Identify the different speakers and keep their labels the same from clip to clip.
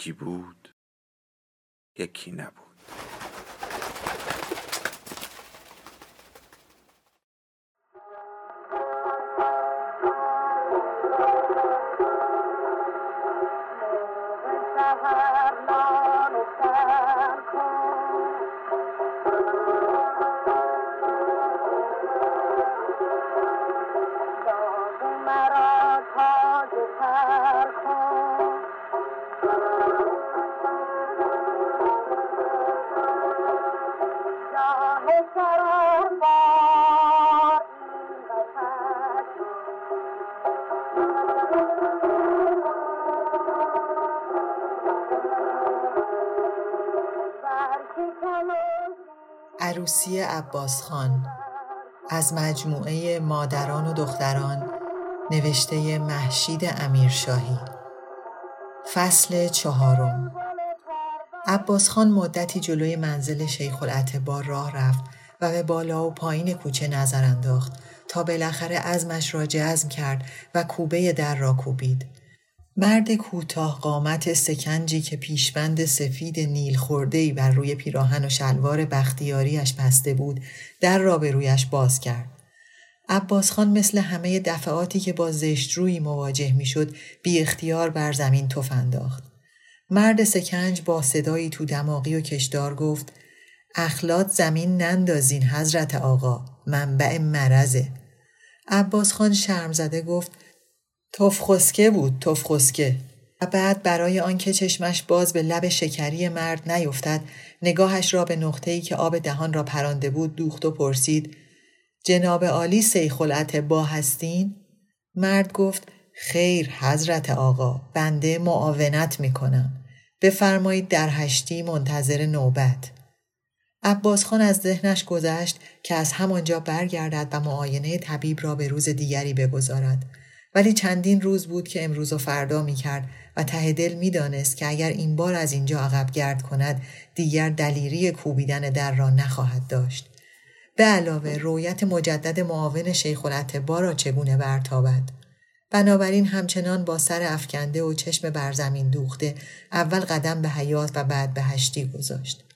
Speaker 1: یکی بود یکی نبود.
Speaker 2: عروسی عباس خان از مجموعه مادران و دختران نوشته محشید امیرشاهی. فصل چهارم. عباس خان مدتی جلوی منزل شیخ العتبار راه رفت و به بالا و پایین کوچه نظر انداخت تا بالاخره عزمش را جزم کرد و کوبه در را کوبید. مرد کوتاه قامت سکنجی که پیشبند سفید نیل خوردهی بر روی پیراهن و شلوار بختیاریش بسته بود در را به رویش باز کرد. عباس خان مثل همه دفعاتی که با زشت روی مواجه می‌شد بی اختیار بر زمین تف انداخت. مرد سکنج با صدایی تو دماغی و کشدار گفت اخلاط زمین نندازین حضرت آقا منبع مرزه. عباس خان شرم زده گفت تفخسکه بود تفخسکه و بعد برای آنکه چشمش باز به لب شکری مرد نیفتد نگاهش را به نقطه‌ای که آب دهان را پرانده بود دوخت و پرسید جناب عالی سیخلعت با هستین؟ مرد گفت خیر حضرت آقا بنده معاونت می کنم. بفرمایید در هشتی منتظر نوبت. عباس خان از ذهنش گذشت که از همانجا برگردد و معاینه طبیب را به روز دیگری بگذارد. ولی چندین روز بود که امروز و فردا می کرد و ته دل می دانست که اگر این بار از اینجا عقب گرد کند دیگر دلیری کوبیدن در را نخواهد داشت. به علاوه رویت مجدد معاون شیخ الاتبا را چگونه برتابد؟ بنابراین همچنان با سر افکنده و چشم بر زمین دوخته اول قدم به حیات و بعد به هشتی گذاشت.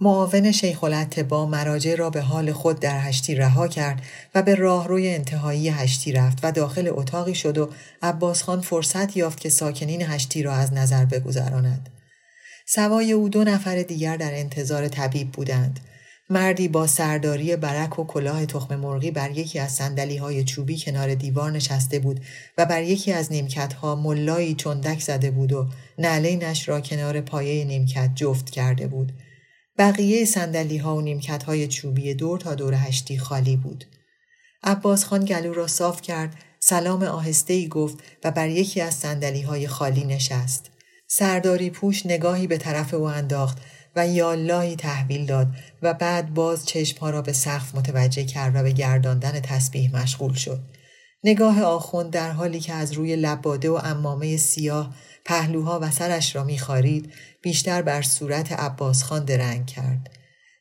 Speaker 2: معاون شیخ با مراجع را به حال خود در هشتی رها کرد و به راهروی انتهایی هشتی رفت و داخل اتاقی شد و عباس خان فرصت یافت که ساکنین هشتی را از نظر بگذراند. سوای او دو نفر دیگر در انتظار طبیب بودند. مردی با سرداری برک و کلاه تخم مرغی بر یکی از سندلی های چوبی کنار دیوار نشسته بود و بر یکی از نیمکت ها ملایی چندک زده بود و نعلینش را کنار پایه نیمکت جفت کرده بود. بقیه سندلی ها و نیمکت های چوبی دور تا دور هشتی خالی بود. عباس خان گلو را صاف کرد، سلام آهسته ای گفت و بر یکی از سندلی های خالی نشست. سرداری پوش نگاهی به طرف او انداخت و یاللهی تحویل داد و بعد باز چشمها را به سقف متوجه کرد و به گرداندن تسبیح مشغول شد. نگاه آخوند در حالی که از روی لباده و امامه سیاه پهلوها و سرش را میخارید بیشتر بر صورت عباس خان درنگ کرد.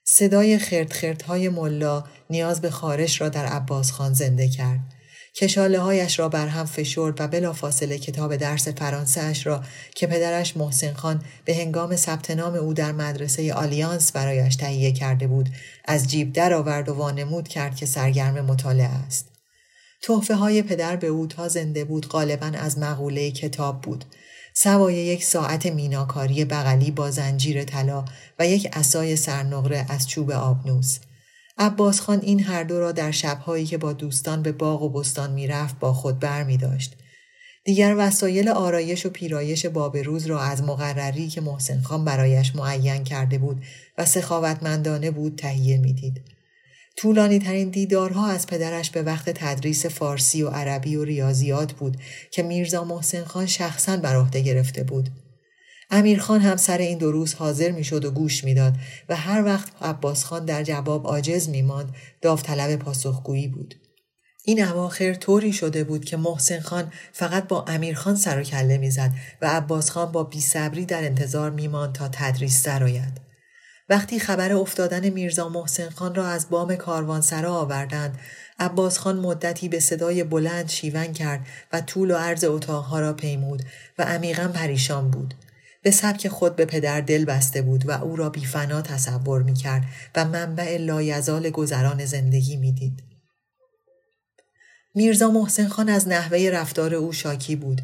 Speaker 2: صدای خرد خردهای ملا نیاز به خارش را در عباس خان زنده کرد. کشاله هایش را بر هم فشرد و بلا فاصله کتاب درس فرانسه اش را که پدرش محسن خان به هنگام ثبت نام او در مدرسه آلیانس برایش تهیه کرده بود از جیب درآورد و وانمود کرد که سرگرم مطالعه است. تحفه های پدر به او تا زنده بود غالبا از مقوله کتاب بود سوای یک ساعت میناکاری بغلی با زنجیر طلا و یک اسای سرنقره از چوب آبنوس. عباس خان این هر دو را در شبهایی که با دوستان به باغ و بستان می‌رفت با خود بر می داشت. دیگر وسایل آرایش و پیرایش بابروز را از مقرری که محسن خان برایش معین کرده بود و سخاوتمندانه بود تهیه می‌دید. طولانی ترین دیدارها از پدرش به وقت تدریس فارسی و عربی و ریاضیات بود که میرزا محسن خان شخصا بر عهده گرفته بود. امیرخان هم سر این دو روز حاضر می‌شد و گوش می‌داد و هر وقت عباس خان در جواب عاجز میماند داوطلب پاسخگویی بود. این اواخر طوری شده بود که محسن خان فقط با امیرخان سر و کله می‌زد و عباس خان با بیصبری در انتظار میماند تا تدریس درآید. وقتی خبر افتادن میرزا محسن خان را از بام کاروانسرا آوردند عباس خان مدتی به صدای بلند شیون کرد و طول و عرض اتاقها را پیمود و عمیقا پریشان بود به سبک خود به پدر دل بسته بود و او را بیفنا تصور می کرد و منبع لایزال گذران زندگی می دید. میرزا محسن خان از نحوه رفتار او شاکی بود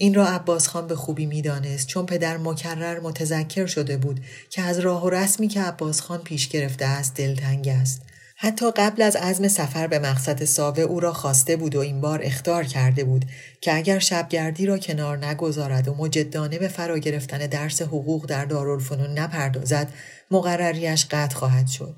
Speaker 2: این را عباس خان به خوبی می‌دانست چون پدر مکرر متذکر شده بود که از راه و رسمی که عباس خان پیش گرفته است دلتنگ است. حتی قبل از عزم سفر به مقصد ساوه او را خواسته بود و این بار اختار کرده بود که اگر شبگردی را کنار نگذارد و مجدانه به فرا گرفتن درس حقوق در دارالفنون نپردازد مقرریش قطع خواهد شد.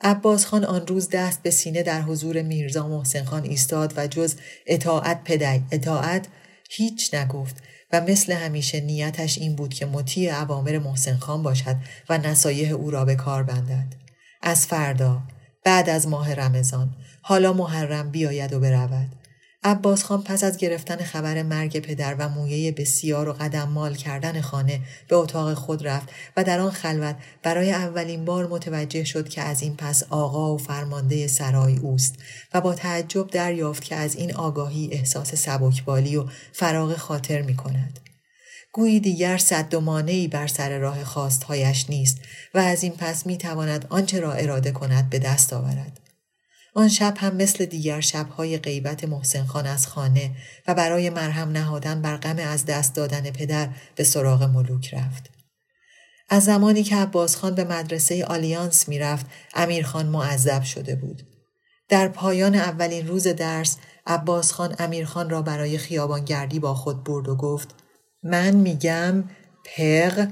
Speaker 2: عباس خان آن روز دست به سینه در حضور میرزا محسن خان ایستاد و جز اطاعت پدی اطاعت هیچ نگفت و مثل همیشه نیتش این بود که مطیع عوامر محسن خان باشد و نصایح او را به کار بندد. از فردا بعد از ماه رمضان حالا محرم بیاید و برود عباس خان پس از گرفتن خبر مرگ پدر و مویه بسیار و قدم مال کردن خانه به اتاق خود رفت و در آن خلوت برای اولین بار متوجه شد که از این پس آقا و فرمانده سرای اوست و با تعجب دریافت که از این آگاهی احساس سبکبالی و فراغ خاطر می کند. گویی دیگر صد و بر سر راه خواستهایش نیست و از این پس می تواند آنچه را اراده کند به دست آورد. آن شب هم مثل دیگر شبهای غیبت محسن خان از خانه و برای مرهم نهادن بر غم از دست دادن پدر به سراغ ملوک رفت. از زمانی که عباس خان به مدرسه آلیانس می‌رفت امیرخان معذب شده بود. در پایان اولین روز درس عباس خان امیرخان را برای خیابانگردی با خود برد و گفت من میگم پغ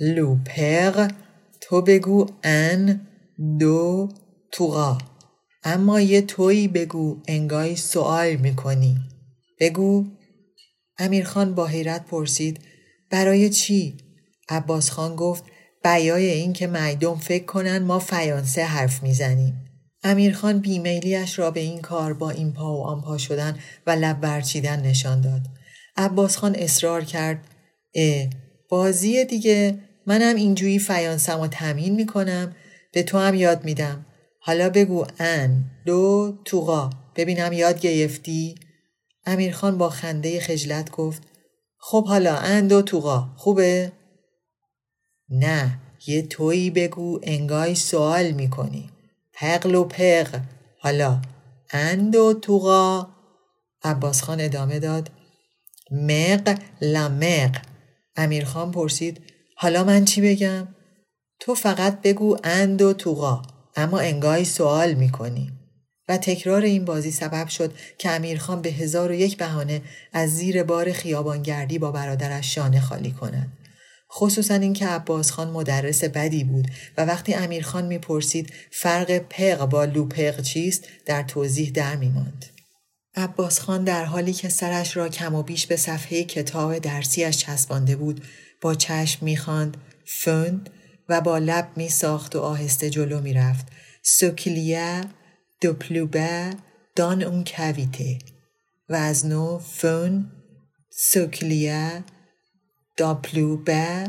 Speaker 2: لو پغ تو بگو ان دو توغا اما یه تویی بگو انگای سوال می‌کنی بگو امیرخان با حیرت پرسید برای چی؟ عباس خان گفت بیای این که مردم فکر کنن ما فیانسه حرف می‌زنیم. امیرخان بیمیلیش را به این کار با این پا و آن پا شدن و لب برچیدن نشان داد. عباس خان اصرار کرد اه بازی دیگه منم اینجوری فیانسم و تمین می‌کنم به تو هم یاد میدم حالا بگو ان دو توغا. ببینم یاد گرفتی؟ امیرخان با خنده خجلت گفت خب حالا ان دو توغا. خوبه؟ نه یه تویی بگو انگای سوال می‌کنی. پقل و پق حالا ان دو توغا. عباس خان ادامه داد مق لمق امیرخان پرسید حالا من چی بگم؟ تو فقط بگو اند و توغا. اما انگاهی سوال می‌کنی و تکرار این بازی سبب شد که امیرخان به هزار و یک بهانه از زیر بار خیابانگردی با برادرش شانه خالی کند. خصوصا اینکه عباس خان مدرس بدی بود و وقتی امیرخان می‌پرسید فرق پق با لوپق چیست در توضیح در میماند. عباس خان در حالی که سرش را کم و بیش به صفحه کتاب درسیش چسبانده بود با چشم می‌خواند فند و با لب می ساخت و آهسته جلو می رفت. سوکلیا دوپلوبه دان اون کویته و از نو فون سوکلیا داپلوبه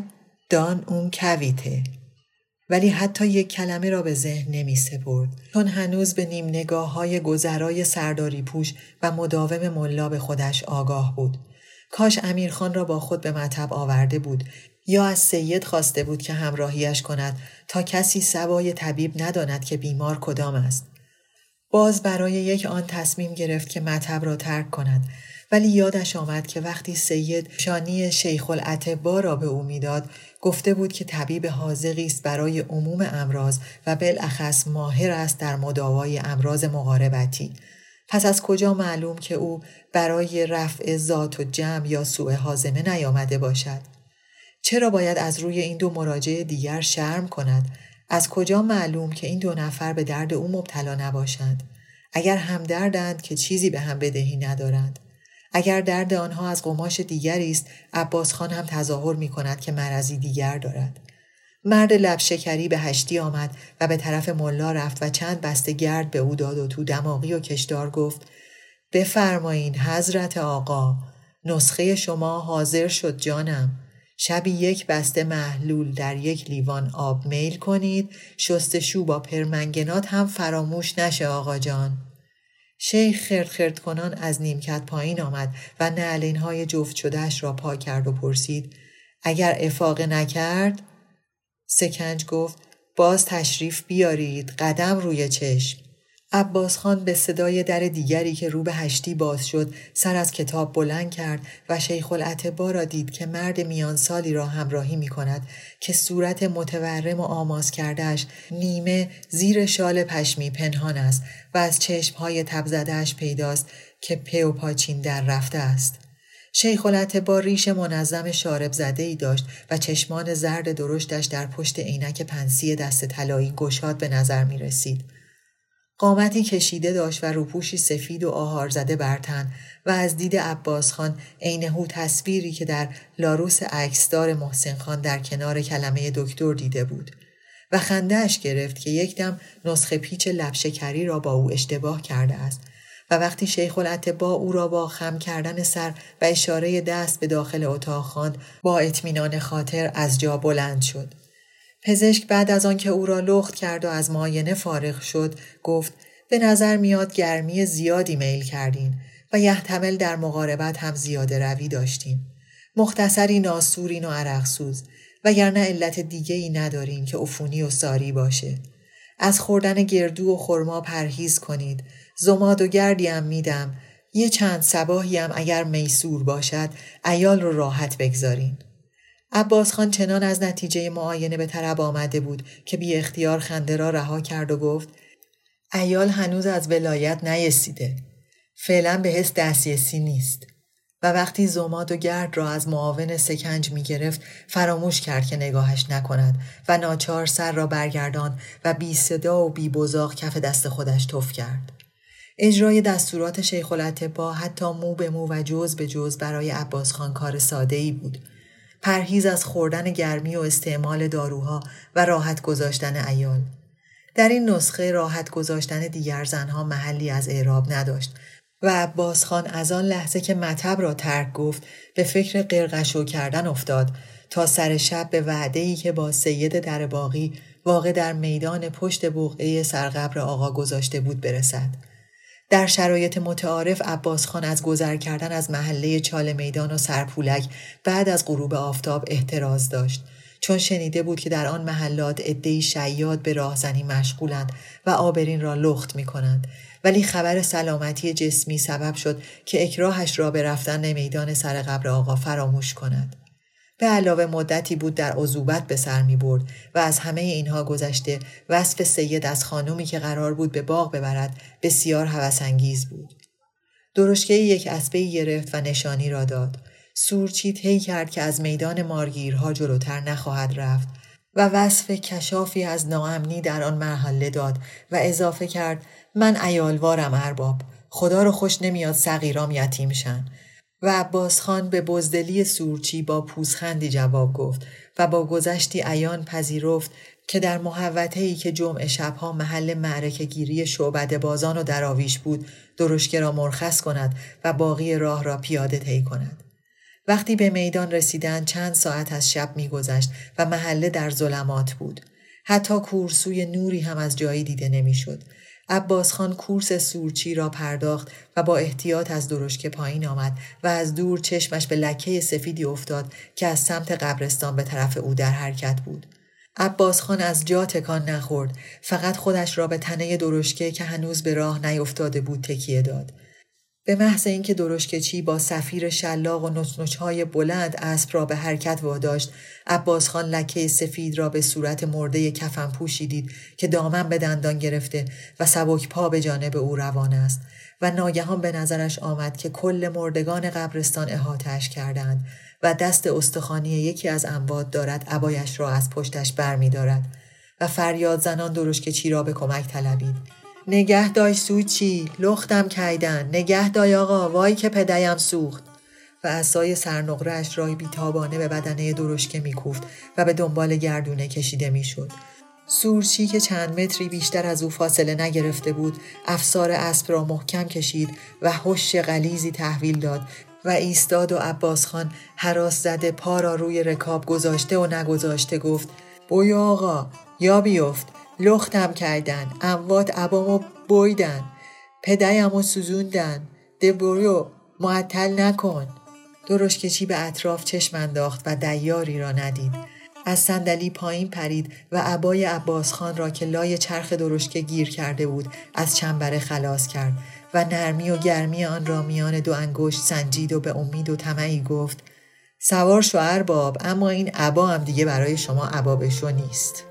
Speaker 2: دان اون کویته ولی حتی یک کلمه را به ذهن نمی سپرد چون هنوز به نیم نگاه های گذرای سرداری پوش و مداوم ملا به خودش آگاه بود. کاش امیرخان را با خود به مطب آورده بود یا از سید خواسته بود که همراهیش کند تا کسی سوای طبیب نداند که بیمار کدام است. باز برای یک آن تصمیم گرفت که مطب را ترک کند ولی یادش آمد که وقتی سید شانی شیخ العتبا را به او می‌داد گفته بود که طبیب حاضقی است برای عموم امراض و بالاخص ماهر است در مداوای امراض مقاربتی پس از کجا معلوم که او برای رفع ذات و جمع یا سوء حازمه نیامده باشد چرا باید از روی این دو مراجعه دیگر شرم کند؟ از کجا معلوم که این دو نفر به درد او مبتلا نباشند؟ اگر همدردند که چیزی به هم بدهی ندارند. اگر درد آنها از قماش دیگری است عباس خان هم تظاهر می کند که مرضی دیگر دارد. مرد لب شکری به هشتی آمد و به طرف ملا رفت و چند بسته گرد به او داد و تو دماغی و کشدار گفت بفرمایین حضرت آقا نسخه شما حاضر شد جانم. شبی یک بسته محلول در یک لیوان آب میل کنید. شستشو با پرمنگنات هم فراموش نشه آقا جان. شیخ خرد خرد کنان از نیمکت پایین آمد و نعلین های جفت شدهش را پا کرد و پرسید اگر افاقه نکرد؟ سکنج گفت باز تشریف بیارید قدم روی چشم. عباس خان به صدای در دیگری که رو به هشتی باز شد سر از کتاب بلند کرد و شیخ العتبا را دید که مرد میان سالی را همراهی می کند که صورت متورم و آماز کردهش نیمه زیر شال پشمی پنهان است و از چشمهای تبزدهش پیداست که پی و پاچین در رفته است. شیخ با ریش منظم شارب زده ای داشت و چشمان زرد درشتش در پشت عینک پنسی دست طلایی گشاد به نظر می رسید. قامتی کشیده داشت و روپوشی سفید و آهار زده برتن و از دید عباس خان عینهو تصویری که در لاروس عکسدار محسن خان در کنار کلمه دکتر دیده بود و خندهش گرفت که یک دم نسخه پیچ لبشکری را با او اشتباه کرده است و وقتی شیخ با او را با خم کردن سر و اشاره دست به داخل اتاق خواند با اطمینان خاطر از جا بلند شد. پزشک بعد از آنکه او را لخت کرد و از معاینه فارغ شد گفت به نظر میاد گرمی زیادی میل کردین و یحتمل در مقاربت هم زیاده روی داشتین. مختصری ناسورین و عرقسوز وگرنه علت دیگه ای ندارین که عفونی و ساری باشه. از خوردن گردو و خرما پرهیز کنید. زماد و گردی هم میدم. یه چند سباهی هم اگر میسور باشد ایال رو راحت بگذارین. عباس خان چنان از نتیجه معاینه به طرب آمده بود که بی اختیار خنده را رها کرد و گفت ایال هنوز از ولایت نیستیده. فعلا به حس دستیسی نیست. و وقتی زماد و گرد را از معاون سکنج می گرفت فراموش کرد که نگاهش نکند و ناچار سر را برگردان و بی صدا و بی بزاق کف دست خودش تف کرد. اجرای دستورات شیخ با حتی مو به مو و جز به جز برای عباس خان کار ساده ای بود پرهیز از خوردن گرمی و استعمال داروها و راحت گذاشتن ایال. در این نسخه راحت گذاشتن دیگر زنها محلی از اعراب نداشت و عباس از آن لحظه که مطب را ترک گفت به فکر قرقشو کردن افتاد تا سر شب به وعده که با سید در باقی واقع در میدان پشت بقعه سرقبر آقا گذاشته بود برسد. در شرایط متعارف عباس خان از گذر کردن از محله چال میدان و سرپولک بعد از غروب آفتاب احتراز داشت چون شنیده بود که در آن محلات عدهای شیاد به راهزنی مشغولند و آبرین را لخت می کنند ولی خبر سلامتی جسمی سبب شد که اکراهش را به رفتن میدان سر قبر آقا فراموش کند. به علاوه مدتی بود در عضوبت به سر می برد و از همه اینها گذشته وصف سید از خانومی که قرار بود به باغ ببرد بسیار هوسانگیز بود. درشکه یک اسبه گرفت و نشانی را داد. سورچی طی کرد که از میدان مارگیرها جلوتر نخواهد رفت و وصف کشافی از ناامنی در آن مرحله داد و اضافه کرد من ایالوارم ارباب خدا رو خوش نمیاد صغیرام یتیم شن و عباس خان به بزدلی سورچی با پوزخندی جواب گفت و با گذشتی عیان پذیرفت که در محوطه ای که جمع شبها محل معرکه گیری شعبد بازان و دراویش بود درشکه را مرخص کند و باقی راه را پیاده طی کند. وقتی به میدان رسیدن چند ساعت از شب میگذشت و محله در ظلمات بود. حتی کورسوی نوری هم از جایی دیده نمی‌شد. عباس خان کورس سورچی را پرداخت و با احتیاط از درشکه پایین آمد و از دور چشمش به لکه سفیدی افتاد که از سمت قبرستان به طرف او در حرکت بود. عباس خان از جا تکان نخورد فقط خودش را به تنه درشکه که هنوز به راه نیفتاده بود تکیه داد. به محض اینکه درشکچی با سفیر شلاق و نچنچهای بلند اسب را به حرکت واداشت عباس خان لکه سفید را به صورت مرده کفن پوشیدید که دامن به دندان گرفته و سبک پا به جانب او روان است و ناگهان به نظرش آمد که کل مردگان قبرستان احاتش کردند و دست استخوانی یکی از انباد دارد عبایش را از پشتش بر می دارد و فریاد زنان درشکچی را به کمک طلبید. نگه دای سوچی لختم کیدن. نگه دای آقا وای که پدیم سوخت. و اسای سرنقرهاش رای بیتابانه به بدنه درشکه میکوفت و به دنبال گردونه کشیده می‌شد. سورچی که چند متری بیشتر از او فاصله نگرفته بود افسار اسب را محکم کشید و هش غلیزی تحویل داد و ایستاد و عباس خان حراس زده پا را روی رکاب گذاشته و نگذاشته گفت بوی آقا یا بیفت؟ لختم کردن اموات عبامو بویدن پدیمو سوزوندن. دبوریو معطل نکن. درشکچی به اطراف چشم انداخت و دیاری را ندید. از صندلی پایین پرید و عبای عباس خان را که لای چرخ درشکه گیر کرده بود از چنبره خلاص کرد و نرمی و گرمی آن را میان دو انگشت سنجید و به امید و طمعی گفت سوار شو ارباب اما این عبا هم دیگه برای شما عبا بشو نیست.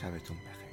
Speaker 1: sabes tú un peje.